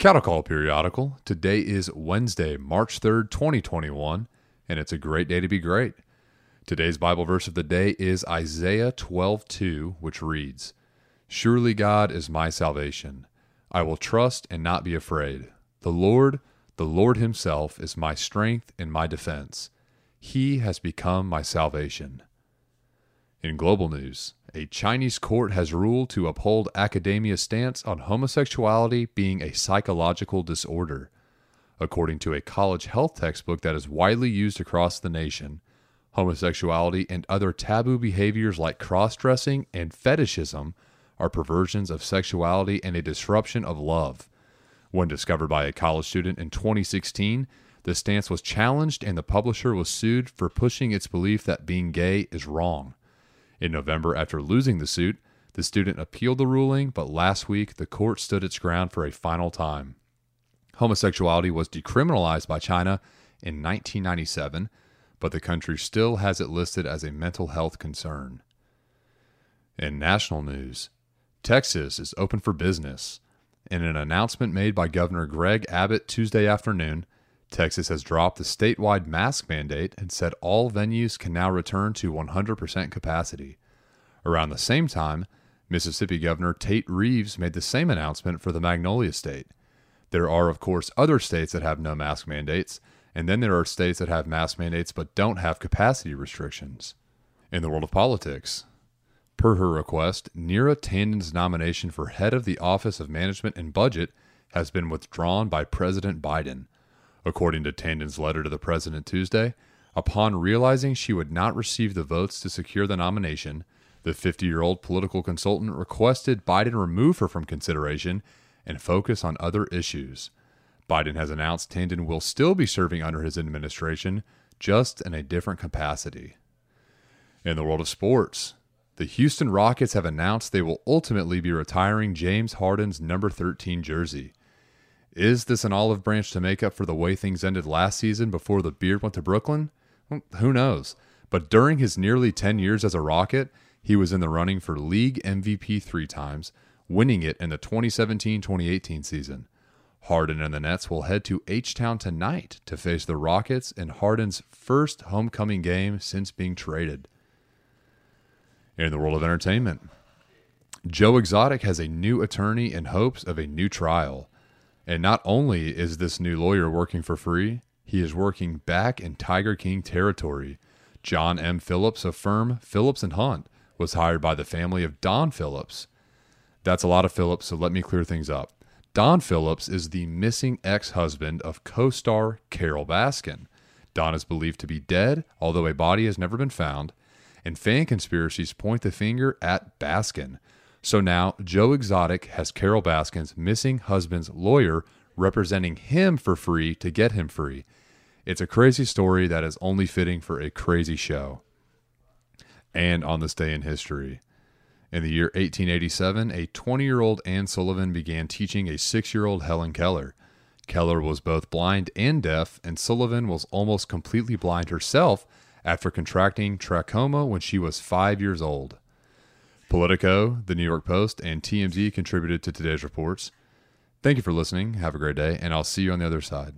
Cattle Call Periodical. Today is Wednesday, March 3rd, 2021, and it's a great day to be great. Today's Bible verse of the day is Isaiah 12:2, which reads, "Surely God is my salvation. I will trust and not be afraid. The Lord, the Lord himself is my strength and my defense. He has become my salvation." In global news, a Chinese court has ruled to uphold academia's stance on homosexuality being a psychological disorder. According to a college health textbook that is widely used across the nation, homosexuality and other taboo behaviors like cross dressing and fetishism are perversions of sexuality and a disruption of love. When discovered by a college student in 2016, the stance was challenged and the publisher was sued for pushing its belief that being gay is wrong. In November, after losing the suit, the student appealed the ruling, but last week the court stood its ground for a final time. Homosexuality was decriminalized by China in 1997, but the country still has it listed as a mental health concern. In national news, Texas is open for business. In an announcement made by Governor Greg Abbott Tuesday afternoon, Texas has dropped the statewide mask mandate and said all venues can now return to 100% capacity. Around the same time, Mississippi Governor Tate Reeves made the same announcement for the Magnolia State. There are, of course, other states that have no mask mandates, and then there are states that have mask mandates but don't have capacity restrictions. In the world of politics, per her request, Neera Tanden's nomination for head of the Office of Management and Budget has been withdrawn by President Biden. According to Tanden's letter to the president Tuesday, upon realizing she would not receive the votes to secure the nomination, the 50 year old political consultant requested Biden remove her from consideration and focus on other issues. Biden has announced Tanden will still be serving under his administration, just in a different capacity. In the world of sports, the Houston Rockets have announced they will ultimately be retiring James Harden's number 13 jersey. Is this an olive branch to make up for the way things ended last season before the beard went to Brooklyn? Well, who knows? But during his nearly 10 years as a Rocket, he was in the running for league MVP three times, winning it in the 2017 2018 season. Harden and the Nets will head to H Town tonight to face the Rockets in Harden's first homecoming game since being traded. In the world of entertainment, Joe Exotic has a new attorney in hopes of a new trial. And not only is this new lawyer working for free, he is working back in Tiger King territory. John M. Phillips of firm Phillips and Hunt was hired by the family of Don Phillips. That's a lot of Phillips, so let me clear things up. Don Phillips is the missing ex husband of co star Carole Baskin. Don is believed to be dead, although a body has never been found, and fan conspiracies point the finger at Baskin. So now Joe Exotic has Carole Baskin's missing husband's lawyer representing him for free to get him free. It's a crazy story that is only fitting for a crazy show. And on this day in history, in the year 1887, a 20 year old Anne Sullivan began teaching a six year old Helen Keller. Keller was both blind and deaf, and Sullivan was almost completely blind herself after contracting trachoma when she was five years old. Politico, the New York Post, and TMZ contributed to today's reports. Thank you for listening. Have a great day, and I'll see you on the other side.